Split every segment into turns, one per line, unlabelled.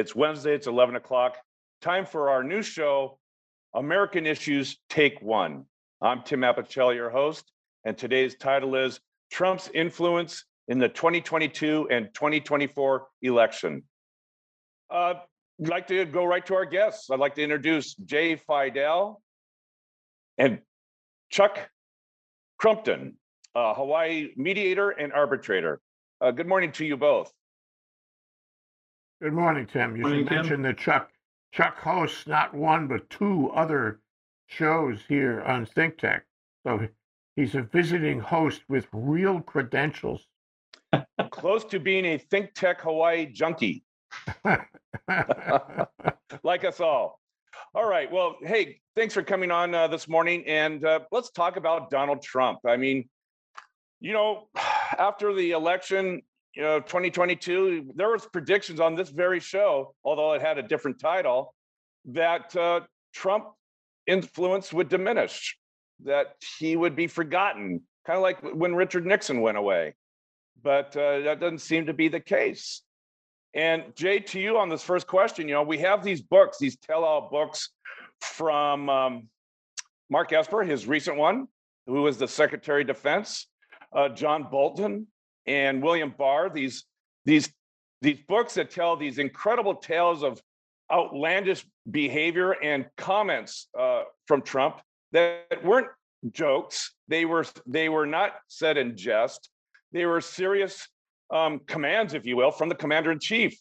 It's Wednesday, it's 11 o'clock. Time for our new show, American Issues Take One. I'm Tim Apicella, your host, and today's title is Trump's Influence in the 2022 and 2024 election. Uh, I'd like to go right to our guests. I'd like to introduce Jay Fidel and Chuck Crumpton, Hawaii mediator and arbitrator. Uh, good morning to you both.
Good morning, Tim. You
Morning,
should
Tim.
mention that Chuck Chuck hosts not one but two other shows here on Think Tech. So he's a visiting host with real credentials.
Close to being a think tech Hawaii junkie, like us all. All right. Well, hey, thanks for coming on uh, this morning. And uh, let's talk about Donald Trump. I mean, you know, after the election, you know, 2022, there was predictions on this very show, although it had a different title, that uh, Trump influence would diminish, that he would be forgotten, kind of like when Richard Nixon went away. But uh, that doesn't seem to be the case. And Jay, to you on this first question, you know, we have these books, these tell-all books from um, Mark Esper, his recent one, who was the Secretary of Defense, uh, John Bolton, and William Barr. These these these books that tell these incredible tales of outlandish behavior and comments uh, from Trump that weren't jokes. They were they were not said in jest. They were serious um, commands, if you will, from the commander in chief.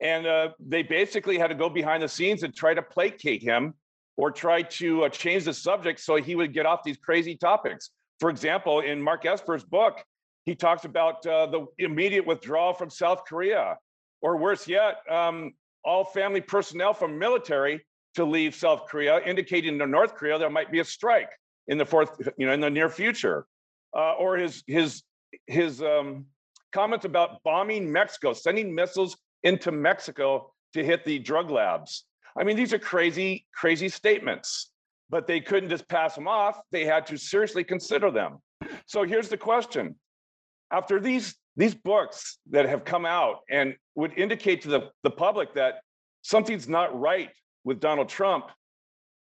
And uh, they basically had to go behind the scenes and try to placate him or try to uh, change the subject so he would get off these crazy topics. For example, in Mark Esper's book, he talks about uh, the immediate withdrawal from South Korea, or worse yet, um, all family personnel from military to leave South Korea, indicating to North Korea there might be a strike in the fourth, you know, in the near future. Uh, or his his his um, comments about bombing Mexico, sending missiles into Mexico to hit the drug labs. I mean, these are crazy, crazy statements, but they couldn't just pass them off. They had to seriously consider them. So here's the question. After these, these books that have come out and would indicate to the, the public that something's not right with Donald Trump,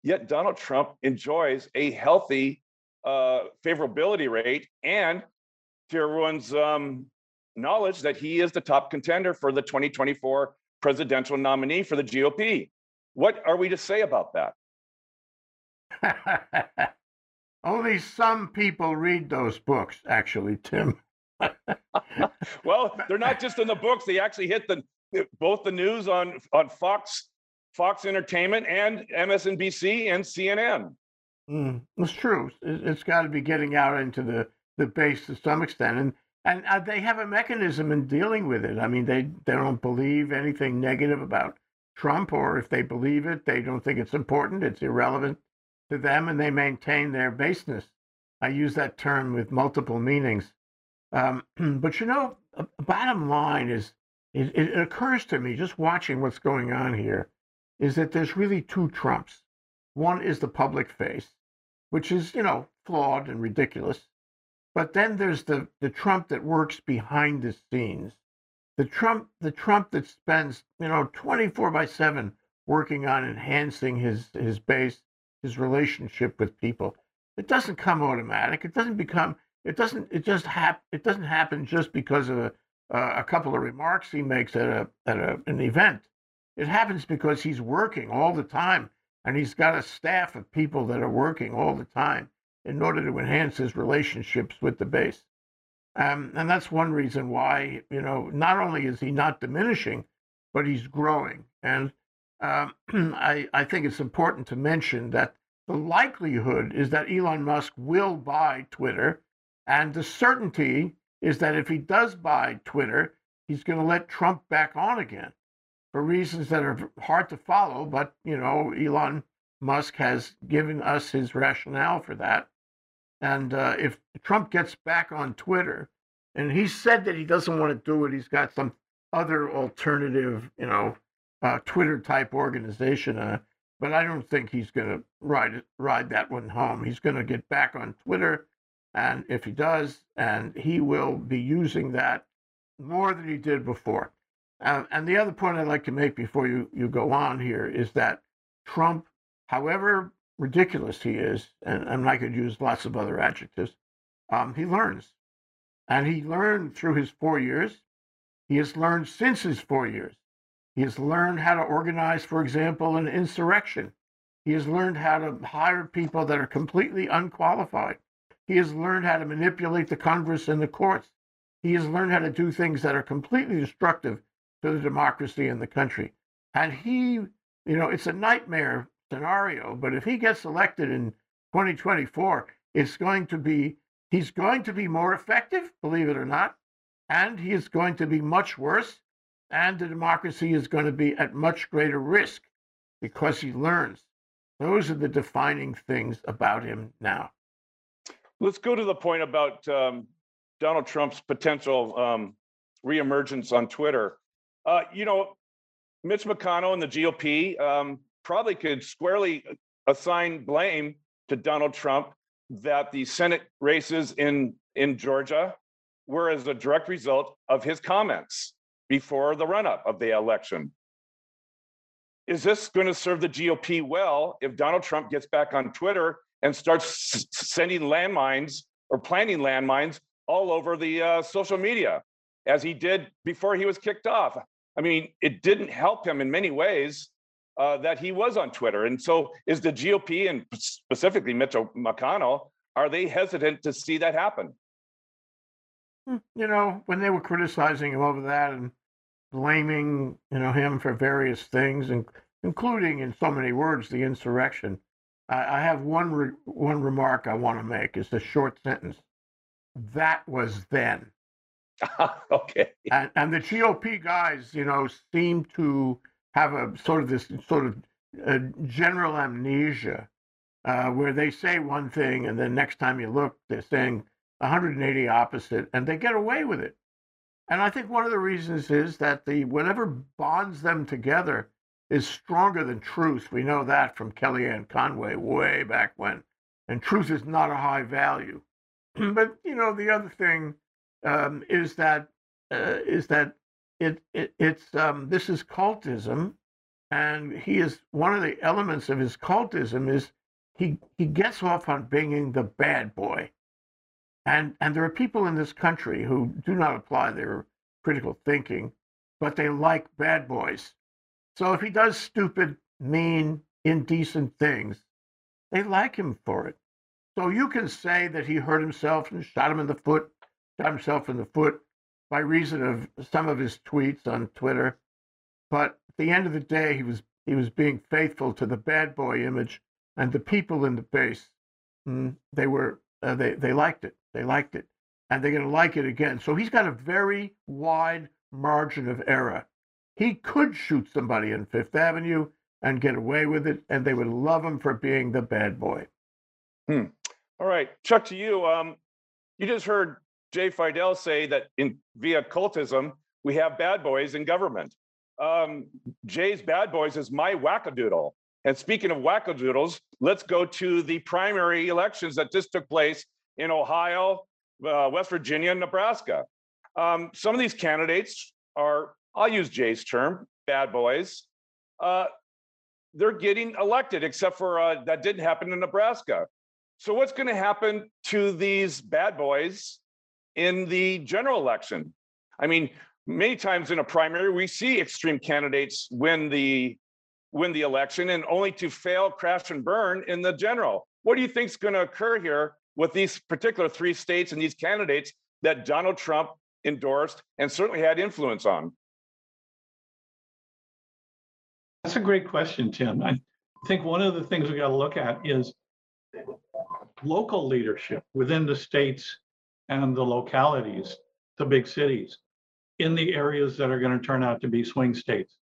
yet Donald Trump enjoys a healthy uh, favorability rate and to everyone's um, knowledge that he is the top contender for the 2024 presidential nominee for the GOP. What are we to say about that?
Only some people read those books, actually, Tim.
Well, they're not just in the books; they actually hit the both the news on on Fox, Fox Entertainment, and MSNBC and CNN.
Mm, it's true. It, it's got to be getting out into the, the base to some extent, and and uh, they have a mechanism in dealing with it. I mean, they they don't believe anything negative about Trump, or if they believe it, they don't think it's important. It's irrelevant to them, and they maintain their baseness. I use that term with multiple meanings. Um, but you know, bottom line is, it, it occurs to me just watching what's going on here, is that there's really two Trumps. One is the public face, which is you know flawed and ridiculous. But then there's the, the Trump that works behind the scenes. The Trump the Trump that spends, you know, 24 by 7 working on enhancing his his base, his relationship with people. It doesn't come automatic. It doesn't become it doesn't it just hap it doesn't happen just because of a, a couple of remarks he makes at a at a, an event. It happens because he's working all the time and he's got a staff of people that are working all the time in order to enhance his relationships with the base. Um, and that's one reason why, you know, not only is he not diminishing, but he's growing. And um, I, I think it's important to mention that the likelihood is that Elon Musk will buy Twitter. And the certainty is that if he does buy Twitter, he's going to let Trump back on again for reasons that are hard to follow. But, you know, Elon Musk has given us his rationale for that. And uh, if Trump gets back on Twitter, and he said that he doesn't want to do it, he's got some other alternative, you know, uh, Twitter type organization. Uh, but I don't think he's going to ride ride that one home. He's going to get back on Twitter, and if he does, and he will be using that more than he did before. And the other point I'd like to make before you, you go on here is that Trump, however ridiculous he is, and, and I could use lots of other adjectives, um, he learns. And he learned through his four years. He has learned since his four years. He has learned how to organize, for example, an insurrection. He has learned how to hire people that are completely unqualified. He has learned how to manipulate the Congress and the courts. He has learned how to do things that are completely destructive to the democracy in the country. And he, you know, it's a nightmare scenario, but if he gets elected in 2024, it's going to be, he's going to be more effective, believe it or not, and he is going to be much worse, and the democracy is going to be at much greater risk because he learns. Those are the defining things about him now.
Let's go to the point about um, Donald Trump's potential um, reemergence on Twitter. Uh, you know, Mitch McConnell and the GOP um, probably could squarely assign blame to Donald Trump that the Senate races in in Georgia were as a direct result of his comments before the run-up of the election. Is this going to serve the GOP well if Donald Trump gets back on Twitter and starts sending landmines or planting landmines all over the uh, social media, as he did before he was kicked off? I mean, it didn't help him in many ways uh, that he was on Twitter. And so, is the GOP and specifically Mitch McConnell are they hesitant to see that happen?
Hmm, You know, when they were criticizing him over that and blaming, you know, him for various things, and including in so many words the insurrection, I, I have one re- one remark I want to make. It's a short sentence. That was then.
okay.
and, and the GOP guys, you know, seem to have a sort of this sort of uh, general amnesia, uh, where they say one thing and then next time you look, they're saying 180 opposite, and they get away with it. And I think one of the reasons is that the whatever bonds them together is stronger than truth. We know that from Kellyanne Conway way back when, and truth is not a high value. but you know, the other thing um, is that uh, is that it, it it's um, this is cultism, and he is one of the elements of his cultism is he he gets off on being the bad boy, and and there are people in this country who do not apply their critical thinking, but they like bad boys. So if he does stupid, mean, indecent things, they like him for it. So you can say that he hurt himself and shot him in the foot, shot himself in the foot by reason of some of his tweets on Twitter. But at the end of the day, he was he was being faithful to the bad boy image, and the people in the base, mm, they were uh, they they liked it. They liked it, and they're going to like it again. So he's got a very wide margin of error. He could shoot somebody in Fifth Avenue and get away with it, and they would love him for being the bad boy.
All right, Chuck, to you. Um, you just heard Jay Fidel say that in via cultism we have bad boys in government. Um, Jay's bad boys is my wackadoodle. And speaking of wackadoodles, let's go to the primary elections that just took place in Ohio, uh, West Virginia, and Nebraska. Um, some of these candidates are, I'll use Jay's term, bad boys. Uh, they're getting elected, except for uh, that didn't happen in Nebraska. So what's going to happen to these bad boys in the general election? I mean, many times in a primary, we see extreme candidates win the win the election and only to fail, crash, and burn in the general. What do you think is going to occur here with these particular three states and these candidates that Donald Trump endorsed and certainly had influence on?
That's a great question, Tim. I think one of the things we got to look at is local leadership within the states and the localities, the big cities, in the areas that are going to turn out to be swing states.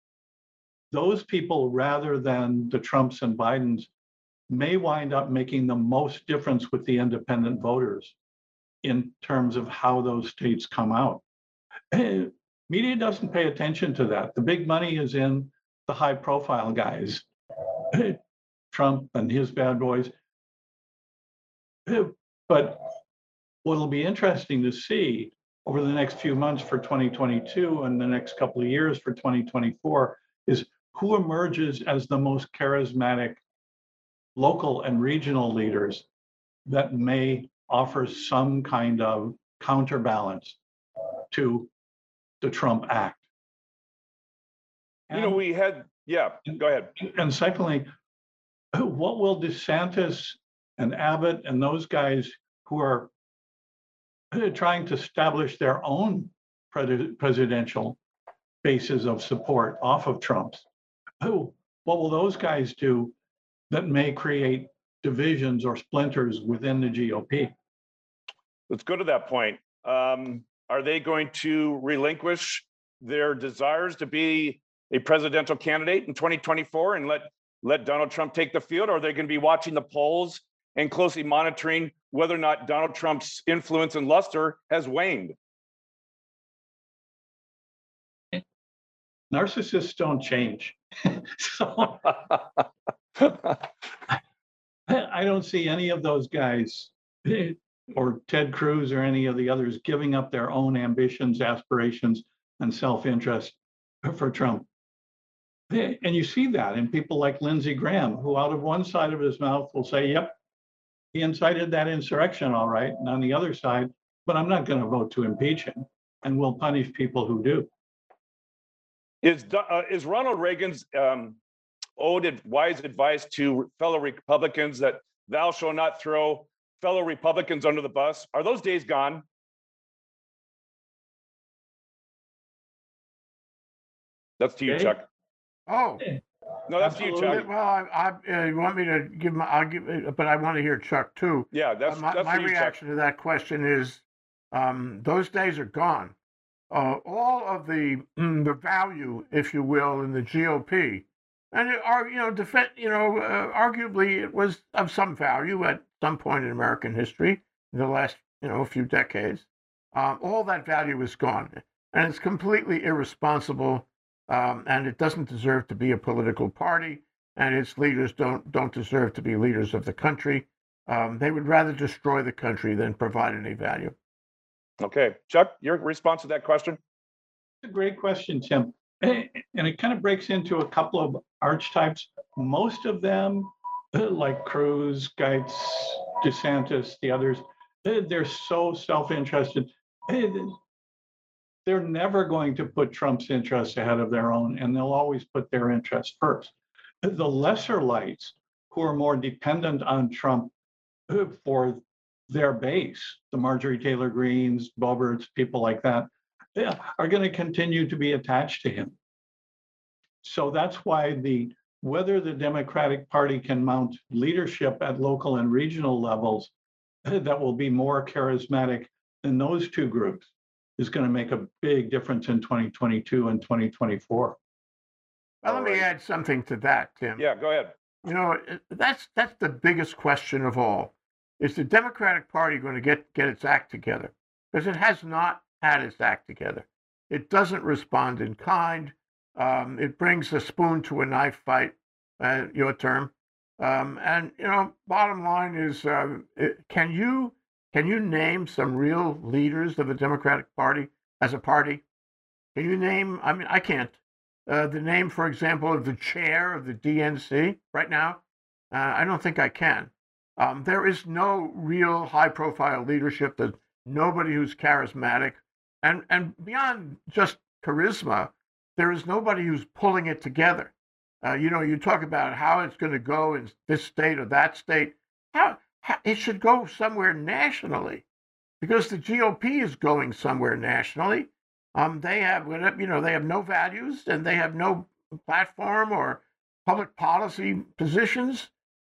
Those people, rather than the Trumps and Bidens, may wind up making the most difference with the independent voters in terms of how those states come out. Eh, media doesn't pay attention to that. The big money is in the high profile guys, Trump and his bad boys. But what'll be interesting to see over the next few months for 2022 and the next couple of years for 2024 is who emerges as the most charismatic local and regional leaders that may offer some kind of counterbalance to the Trump Act.
You know, we had, yeah, go ahead.
and secondly, what will DeSantis and Abbott and those guys who are trying to establish their own pres- presidential bases of support off of Trump's, who, what will those guys do that may create divisions or splinters within the GOP?
Let's go to that point. Um, are they going to relinquish their desires to be a presidential candidate in 2024 and let let Donald Trump take the field? Or are they going to be watching the polls and closely monitoring whether or not Donald Trump's influence and luster has waned?
Narcissists don't change. So I don't see any of those guys eh, or Ted Cruz or any of the others giving up their own ambitions, aspirations, and self-interest for Trump. And you see that in people like Lindsey Graham, who out of one side of his mouth will say, yep, he incited that insurrection, all right. And on the other side, but I'm not going to vote to impeach him and we'll punish people who do.
Is uh, is Ronald Reagan's um, owed wise advice to fellow Republicans that thou shall not throw fellow Republicans under the bus? Are those days gone? That's to you. Chuck.
Oh,
No, that's you,
Absolutely.
Chuck.
well, I, I, uh, you want me to give my, I'll give, uh, but I want to hear Chuck too.
Yeah,
Uh,
that's
my
that's
my
for you, Chuck.
reaction to that question is, um, those days are gone. Uh, all of the mm, the value, if you will, in the GOP, and it are you know defend you know uh, arguably it was of some value at some point in American history in the last you know few decades. Um, all that value is gone, and it's completely irresponsible, um, and it doesn't deserve to be a political party, and its leaders don't don't deserve to be leaders of the country. Um, they would rather destroy the country than provide any value.
Okay, Chuck, your response to that question?
It's a great question, Tim. Eh, And it kind of breaks into a couple of archetypes. Most of them, eh, like Cruz, Gaetz, DeSantis, the others, eh, they're so self-interested. They're never going to put Trump's interests ahead of their own, and they'll always put their interests first. The lesser lights, who are more dependent on Trump eh, for their base, the Marjorie Taylor Greens, Boeberts, people like that, are going to continue to be attached to him. So that's why the whether the Democratic Party can mount leadership at local and regional levels that will be more charismatic than those two groups is going to make a big difference in 2022 and 2024.
Well, let me add something to that, Tim.
Yeah, go ahead.
You know, that's that's the biggest question of all. Is the Democratic Party going to get get its act together? Because it has not had its act together. It doesn't respond in kind. Um, it brings a spoon to a knife fight. Uh, your term. Um, and you know, bottom line is, um, it, can you can you name some real leaders of the Democratic Party as a party? Can you name? I mean, I can't. Uh, the name, for example, of the chair of the DNC right now? Uh, I don't think I can. Um, there is no real high profile leadership. There's nobody who's charismatic. And, and beyond just charisma, there is nobody who's pulling it together. Uh, you know, you talk about how it's going to go in this state or that state. How, it should go somewhere nationally, because the GOP is going somewhere nationally. Um, they have, you know, they have no values and they have no platform or public policy positions,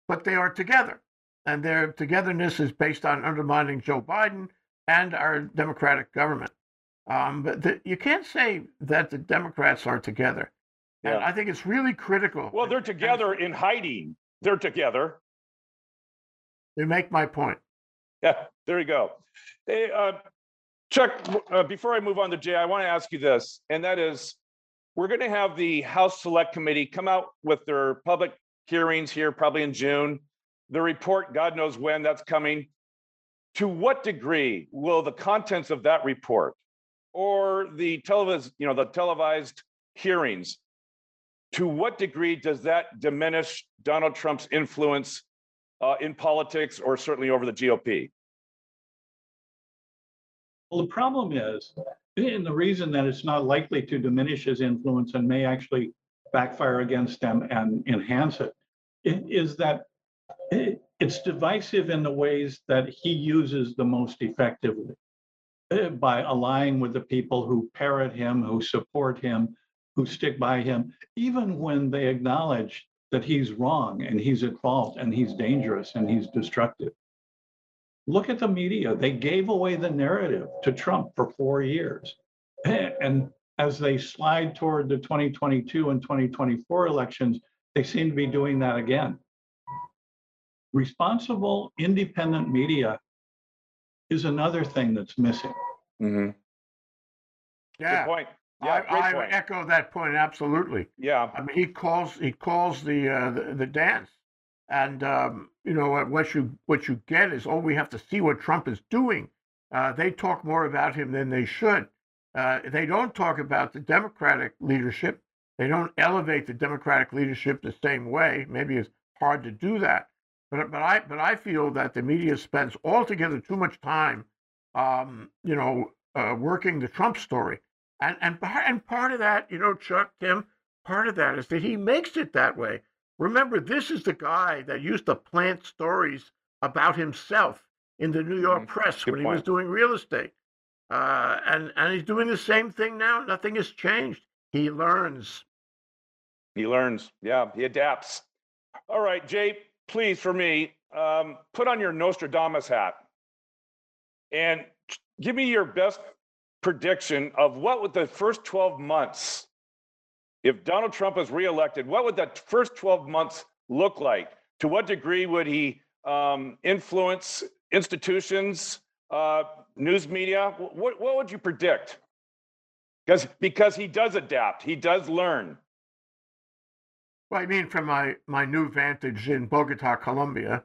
but they are together, and their togetherness is based on undermining Joe Biden and our democratic government. Um, but the, you can't say that the Democrats are together. And
Yeah.
I think it's really critical.
Well, they're
and- and
together in hiding. They're together.
You make my point.
Yeah, there you go. Uh, Chuck, uh, before I move on to Jay, I want to ask you this, and that is, we're going to have the House Select Committee come out with their public hearings here, probably in June. The report, God knows when that's coming. To what degree will the contents of that report or the televised, you know, the televised hearings, to what degree does that diminish Donald Trump's influence uh, in politics or certainly over the GOP?
Well, the problem is, and the reason that it's not likely to diminish his influence and may actually backfire against them and enhance it, is that it's divisive in the ways that he uses the most effectively. uh, By allying with the people who parrot him, who support him, who stick by him, even when they acknowledge that he's wrong and he's at fault and he's dangerous and he's destructive. Look at the media. They gave away the narrative to Trump for four years. And as they slide toward the 2022 and 2024 elections, they seem to be doing that again. Responsible, independent media is another thing that's missing.
Mhm. Good point.
I,
Yeah,
I
point.
echo that point absolutely.
Yeah,
I mean, he calls he calls the uh, the, the dance, and um, you know what what you what you get is oh we have to see what Trump is doing. Uh, they talk more about him than they should. Uh, they don't talk about the Democratic leadership. They don't elevate the Democratic leadership the same way. Maybe it's hard to do that, but but I but I feel that the media spends altogether too much time, um, you know, uh, working the Trump story. And and par- and part of that, you know, Chuck, Tim, part of that is that he makes it that way. Remember, this is the guy that used to plant stories about himself in the New York
Mhm.
press
Good
when he was doing real estate. Uh, and and he's doing the same thing now. Nothing has changed. He learns.
he learns. Yeah, he adapts. All right, Jay, please, for me, um, put on your Nostradamus hat and give me your best prediction of what would the first 12 months, if Donald Trump is reelected, what would that first 12 months look like? To what degree would he um, influence institutions, uh, news media? What, what would you predict? Because because he does adapt, he does learn.
Well, I mean, from my my new vantage in Bogota, Colombia.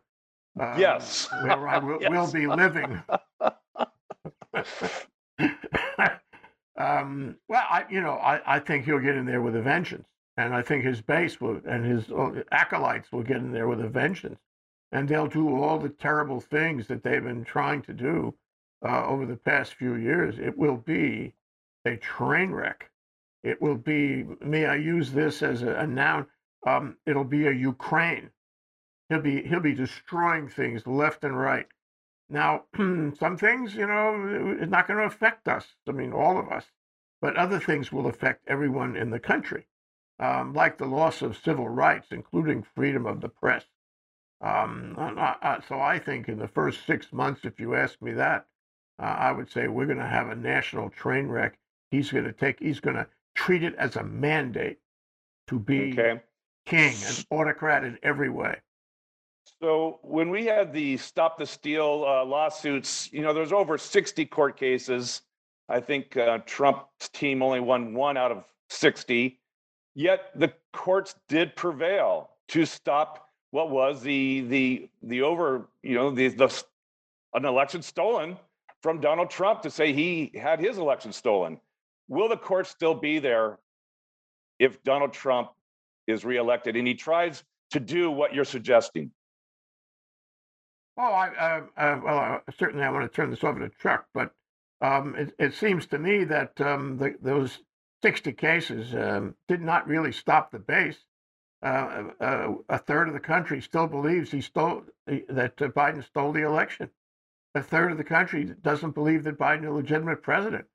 um,
Yes.
where I will, will be living. um, well, I, you know, I, I think he'll get in there with a vengeance, and I think his base will and his uh, acolytes will get in there with a vengeance, and they'll do all the terrible things that they've been trying to do uh, over the past few years. It will be a train wreck. It will be. May I use this as a, a noun? Um, it'll be a Ukraine. He'll be he'll be destroying things left and right. Now, some things, you know, it's not going to affect us. I mean, all of us, but other things will affect everyone in the country, um, like the loss of civil rights, including freedom of the press. Um, so I think in the first six months, if you ask me that, uh, I would say we're going to have a national train wreck. He's going to take. He's going to treat it as a mandate to be
Okay.
king, an autocrat in every way.
So when we had the Stop the Steal uh, lawsuits, you know, there's over 60 court cases. I think uh, Trump's team only won one out of 60. Yet the courts did prevail to stop what was the the the over, you know, the the an election stolen from Donald Trump to say he had his election stolen. Will the court still be there if Donald Trump is reelected and he tries to do what you're suggesting?
Oh, I, uh, uh, well, uh, certainly I want to turn this over to Chuck, but um, it, it seems to me that um, the, those 60 cases um, did not really stop the base. Uh, uh, a third of the country still believes he stole that uh, Biden stole the election. A third of the country doesn't believe that Biden is a legitimate president,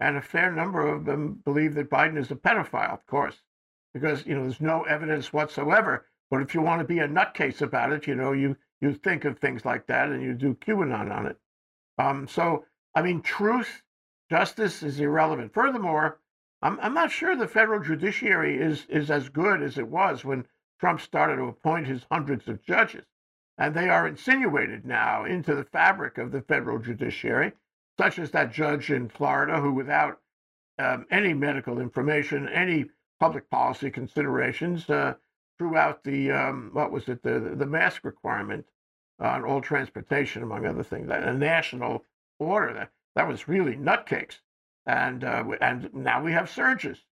and a fair number of them believe that Biden is a pedophile. Of course, because you know there's no evidence whatsoever. But if you want to be a nutcase about it, you know you you think of things like that and you do QAnon on it. Um, so, I mean, truth, justice is irrelevant. Furthermore, I'm, I'm not sure the federal judiciary is, is as good as it was when Trump started to appoint his hundreds of judges. And they are insinuated now into the fabric of the federal judiciary, such as that judge in Florida who, without um, any medical information, any public policy considerations, uh, threw out the um, what was it the the mask requirement on all transportation, among other things, a national order that that was really nutcakes. and uh, and now we have surges.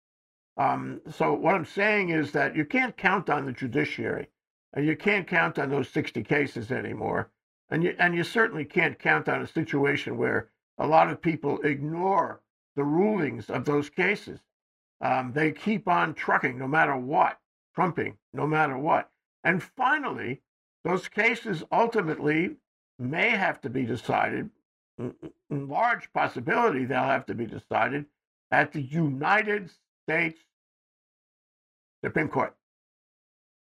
Um, so what I'm saying is that you can't count on the judiciary, and you can't count on those 60 cases anymore, and you and you certainly can't count on a situation where a lot of people ignore the rulings of those cases. Um, they keep on trucking no matter what, trumping no matter what, and finally, those cases ultimately may have to be decided. In in large possibility, they'll have to be decided at the United States Supreme Court,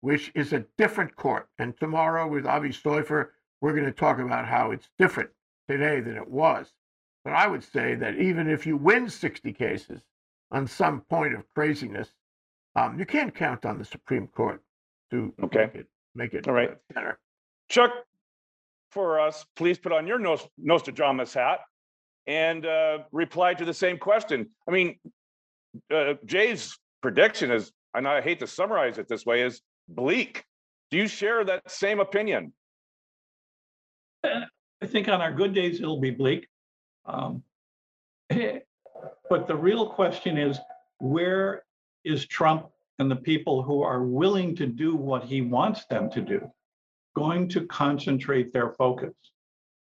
which is a different court. And tomorrow with Avi Soifer, we're going to talk about how it's different today than it was. But I would say that even if you win 60 cases on some point of craziness, um, you can't count on the Supreme Court to
Okay.
make it make it
All right.
uh, better.
Chuck, for us, please put on your Nos- Nostradamus hat and uh, reply to the same question. I mean, uh, Jay's prediction is, and I hate to summarize it this way, is bleak. Do you share that same opinion?
I think on our good days, it'll be bleak. Um, But the real question is, where is Trump and the people who are willing to do what he wants them to do going to concentrate their focus?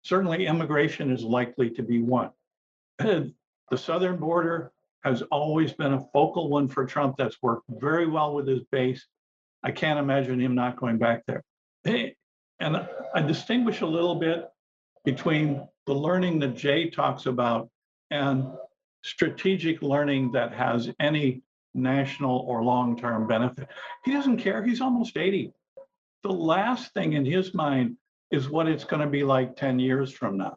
Certainly, immigration is likely to be one. The southern border has always been a focal one for Trump that's worked very well with his base. I can't imagine him not going back there. And I distinguish a little bit between the learning that Jay talks about and strategic learning that has any national or long-term benefit. He doesn't care. He's almost 80. The last thing in his mind is what it's going to be like 10 years from now,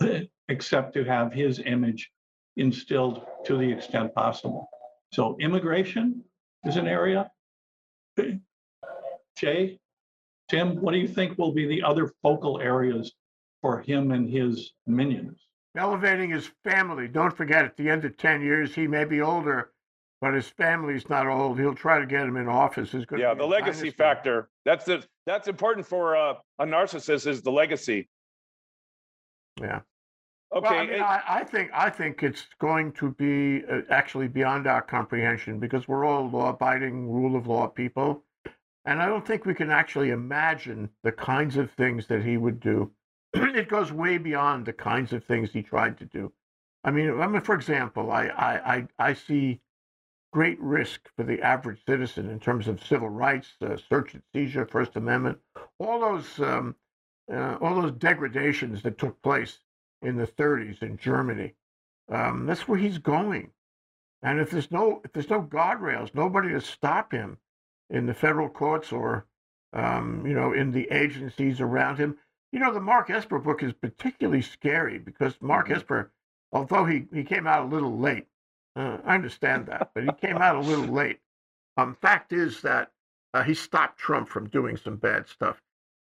except to have his image instilled to the extent possible. So immigration is an area. Jay, Tim, what do you think will be the other focal areas for him and his minions?
Elevating his family. Don't forget, at the end of 10 years, he may be older, but his family's not old. He'll try to get him in office. Gonna
Yeah, the legacy
dynasty.
factor. That's the that's important for uh, a narcissist is the legacy.
Yeah.
Okay.
Well, I, mean,
eh,
I, I think I think it's going to be uh, actually beyond our comprehension because we're all law-abiding, rule of law people, and I don't think we can actually imagine the kinds of things that he would do. it goes way beyond the kinds of things he tried to do. I mean, I mean, for example, I I I, I see great risk for the average citizen in terms of civil rights, uh, search and seizure, First Amendment, all those um, uh, all those degradations that took place in the 30s in Germany. Um, that's where he's going. And if there's no if there's no guardrails, nobody to stop him in the federal courts or um, you know in the agencies around him. You know, the Mark Esper book is particularly scary because Mark
Mhm.
Esper, although he, he came out a little late, uh, I understand that, but he came out a little late. Um, fact is that uh, he stopped Trump from doing some bad stuff.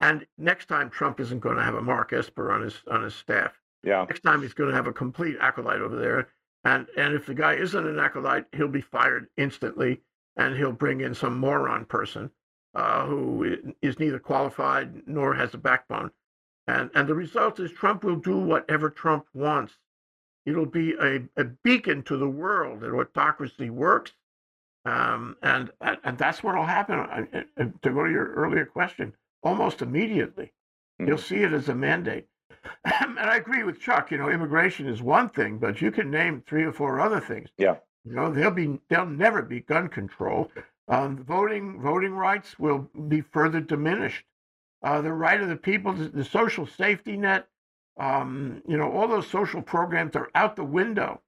And next time, Trump isn't going to have a Mark Esper on his on his staff.
yeah.
Next time, he's going to have a complete acolyte over there. And and if the guy isn't an acolyte, he'll be fired instantly, and he'll bring in some moron person uh, who is neither qualified nor has a backbone. And and the result is Trump will do whatever Trump wants. It'll be a, a beacon to the world that autocracy works. Um, and, and and that's what'll happen. I- I- To go to your earlier question, almost immediately, you'll see it as a mandate. and I agree with Chuck. You know, immigration is one thing, but you can name three or four other things.
Yeah.
You know, there'll be there'll never be gun control. Um, voting voting rights will be further diminished. Uh, the right of the people, the social safety net, um, you know, all those social programs are out the window.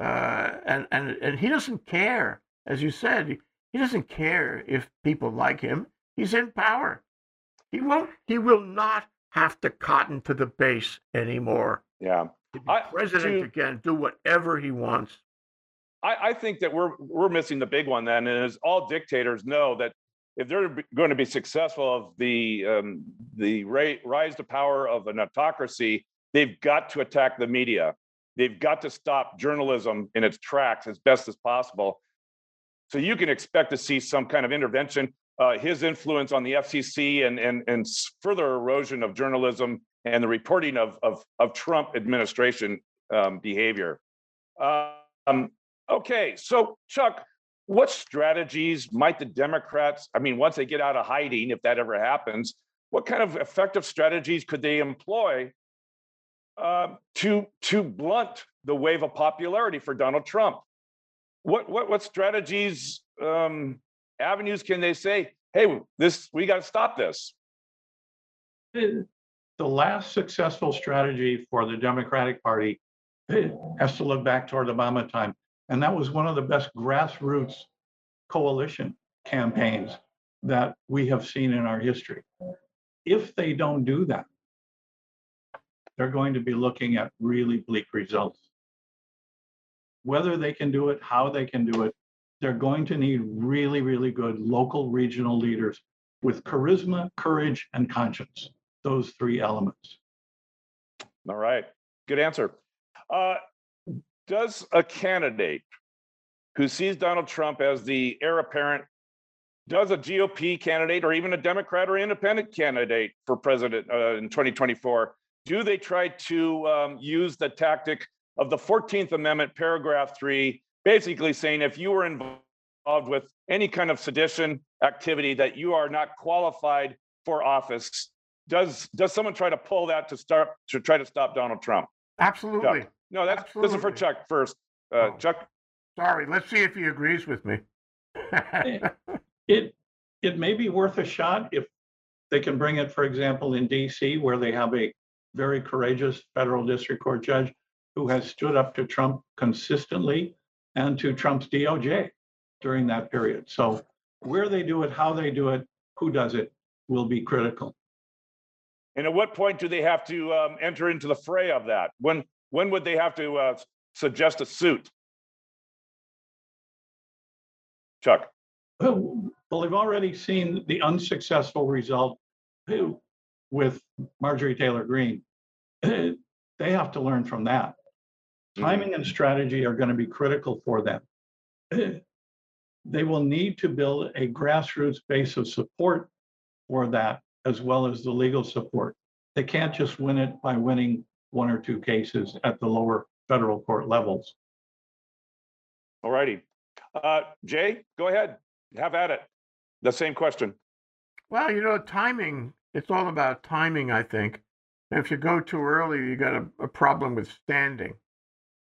Uh, and and and he doesn't care, as you said, he, doesn't care if people like him. He's in power. He won't. He will not have to cotton to the base anymore.
Yeah.
Be
I-
president
to-
again, do whatever he wants.
I, I think that we're we're missing the big one then, and as all dictators know that if they're going to be successful of the um, the rise to power of an autocracy, they've got to attack the media. They've got to stop journalism in its tracks as best as possible. So you can expect to see some kind of intervention. Uh, his influence on the FCC and and and further erosion of journalism and the reporting of of, of Trump administration um, behavior. Um, okay, so Chuck, what strategies might the Democrats, I mean, once they get out of hiding, if that ever happens, what kind of effective strategies could they employ uh, to to blunt the wave of popularity for Donald Trump? What what what strategies, um, avenues can they say? Hey, this we got to stop this.
The last successful strategy for the Democratic Party has to look back toward Obama time. And that was one of the best grassroots coalition campaigns that we have seen in our history. If they don't do that, they're going to be looking at really bleak results. Whether they can do it, how they can do it, they're going to need really, really good local regional leaders with charisma, courage, and conscience. Those three elements.
All right, good answer. Uh, does a candidate who sees Donald Trump as the heir apparent, does a GOP candidate or even a Democrat or independent candidate for president uh, in 2024, do they try to um, use the tactic of the 14th Amendment, paragraph three, basically saying if you were involved with any kind of sedition activity that you are not qualified for office, does does someone try to pull that to start to try to stop Donald Trump?
Absolutely.
No, that's this is for Chuck first. Uh,
Oh.
Chuck,
Sorry, let's see if he agrees with me.
It, it may be worth a shot if they can bring it, for example, in DC, where they have a very courageous federal district court judge who has stood up to Trump consistently and to Trump's DOJ during that period. So where they do it, how they do it, who does it will be critical.
and at what point do they have to um, enter into the fray of that? When when would they have to uh, suggest a suit? Chuck,
Well, they've already seen the unsuccessful result with Marjorie Taylor Greene. They have to learn from that. Timing and strategy are going to be critical for them. They will need to build a grassroots base of support for that, as well as the legal support. They can't just win it by winning one or two cases at the lower federal court levels.
all righty. Uh, Jay, go ahead. Have at it. The same question.
Well, you know, timing, it's all about timing, I think. And if you go too early, you got a, a problem with standing.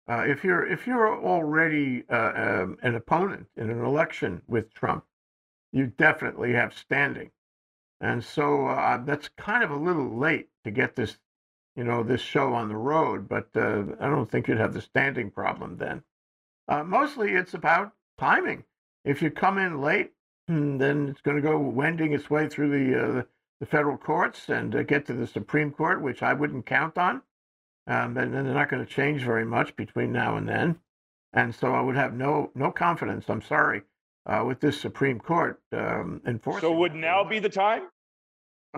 Uh, if you're if you're already uh, um, an opponent in an election with Trump, you definitely have standing, and so uh, that's kind of a little late to get this, you know, this show on the road. But uh, I don't think you'd have the standing problem then. Uh, mostly, it's about timing. If you come in late, hmm, then it's going to go wending its way through the uh, the federal courts and uh, get to the Supreme Court, which I wouldn't count on. Um, and then they're not going to change very much between now and then. And so I would have no no confidence. I'm sorry uh, with this Supreme Court um, enforcing.
So would now be the time?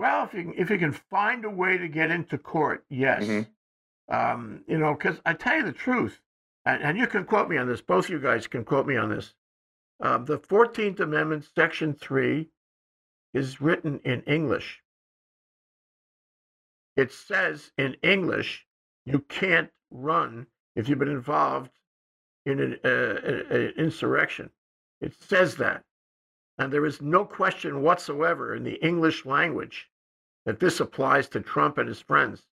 Well, if you can- if you can find a way to get into court, yes.
Mhm.
Um, you know, because I tell you the truth, and, and you can quote me on this. Both of you guys can quote me on this. Uh, the Fourteenth Amendment, Section Three, is written in English. It says in English, you can't run if you've been involved in an uh, a- a- insurrection. It says that. And there is no question whatsoever in the English language that this applies to Trump and his friends.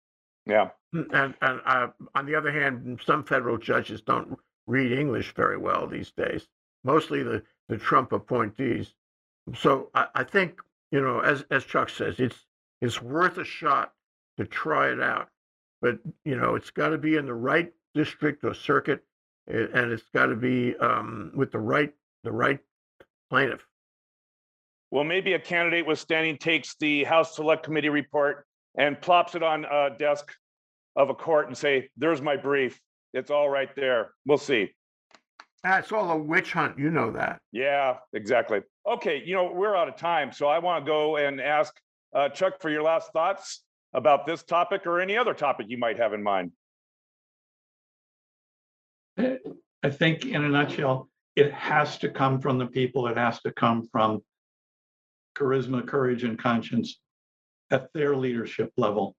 Yeah.
And, and uh, on the other hand, some federal judges don't read English very well these days, mostly the, the Trump appointees. So I, I think, you know, as, as Chuck says, it's, it's worth a shot to try it out. But, you know, it's got to be in the right district or circuit, and it's got to be um, with the right, the right plaintiff.
Well, maybe a candidate with standing takes the House Select Committee report and plops it on a desk of a court and say, "There's my brief. It's all right there." We'll see.
That's all a witch hunt. You know that.
Yeah, exactly. Okay, you know we're out of time, so I want to go and ask uh, Chuck for your last thoughts about this topic or any other topic you might have in mind.
I think in a nutshell, it has to come from the people. It has to come from charisma, courage, and conscience at their leadership level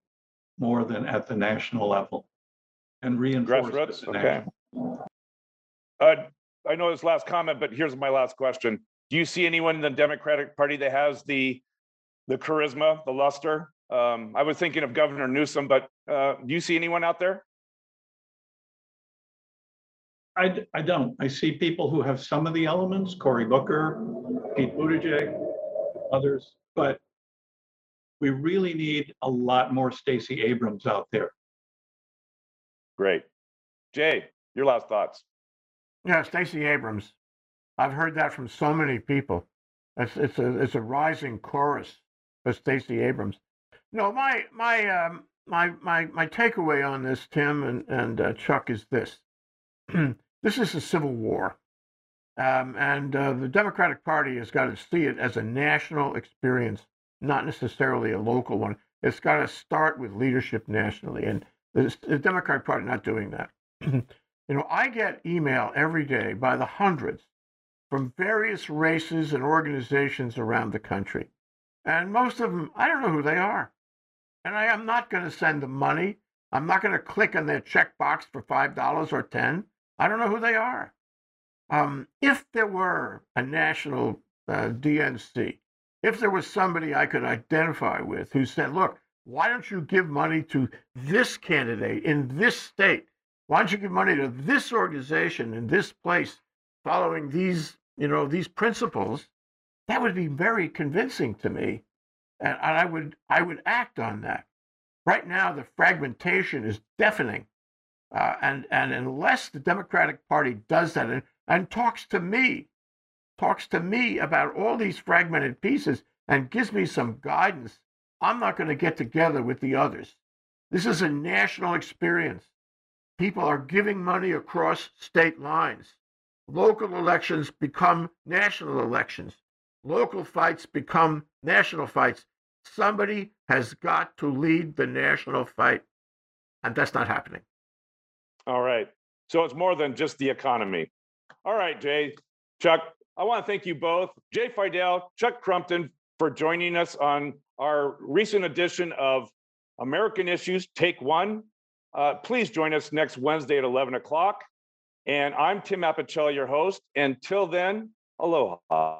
more than at the national level and reinforce.
Grassroots, okay. Uh, I know this last comment, but here's my last question. Do you see anyone in the Democratic Party that has the the charisma, the luster? Um, I was thinking of Governor Newsom, but uh, do you see anyone out there?
I, I don't. I see people who have some of the elements, Cory Booker, Pete Buttigieg, others, but we really need a lot more Stacey Abrams out there.
Great. Jay, your last thoughts.
Yeah, Stacey Abrams. I've heard that from so many people. It's it's a it's a rising chorus for Stacey Abrams. No, my my um, my my my takeaway on this, Tim and and uh, Chuck, is this: this is a civil war, um, and uh, the Democratic Party has got to see it as a national experience, not necessarily a local one. It's got to start with leadership nationally, and the, the Democratic Party not doing that. You know, I get email every day by the hundreds from various races and organizations around the country. And most of them, I don't know who they are. And I am not going to send them money. I'm not going to click on their checkbox for $5 or 10. I don't know who they are. Um, if there were a national uh, DNC, if there was somebody I could identify with who said, look, why don't you give money to this candidate in this state? Why don't you give money to this organization in this place following these, you know, these principles? That would be very convincing to me. And, and I would I would act on that. Right now, the fragmentation is deafening. Uh, and, and unless the Democratic Party does that and, and talks to me, talks to me about all these fragmented pieces and gives me some guidance, I'm not going to get together with the others. This is a national experience. People are giving money across state lines. Local elections become national elections. Local fights become national fights. Somebody has got to lead the national fight. And that's not happening.
All right. So it's more than just the economy. All right, Jay, Chuck, I want to thank you both, Jay Fidell, Chuck Crumpton, for joining us on our recent edition of American Issues Take One. Uh, please join us next Wednesday at 11 o'clock. And I'm Tim Apicella, your host. Until then, aloha.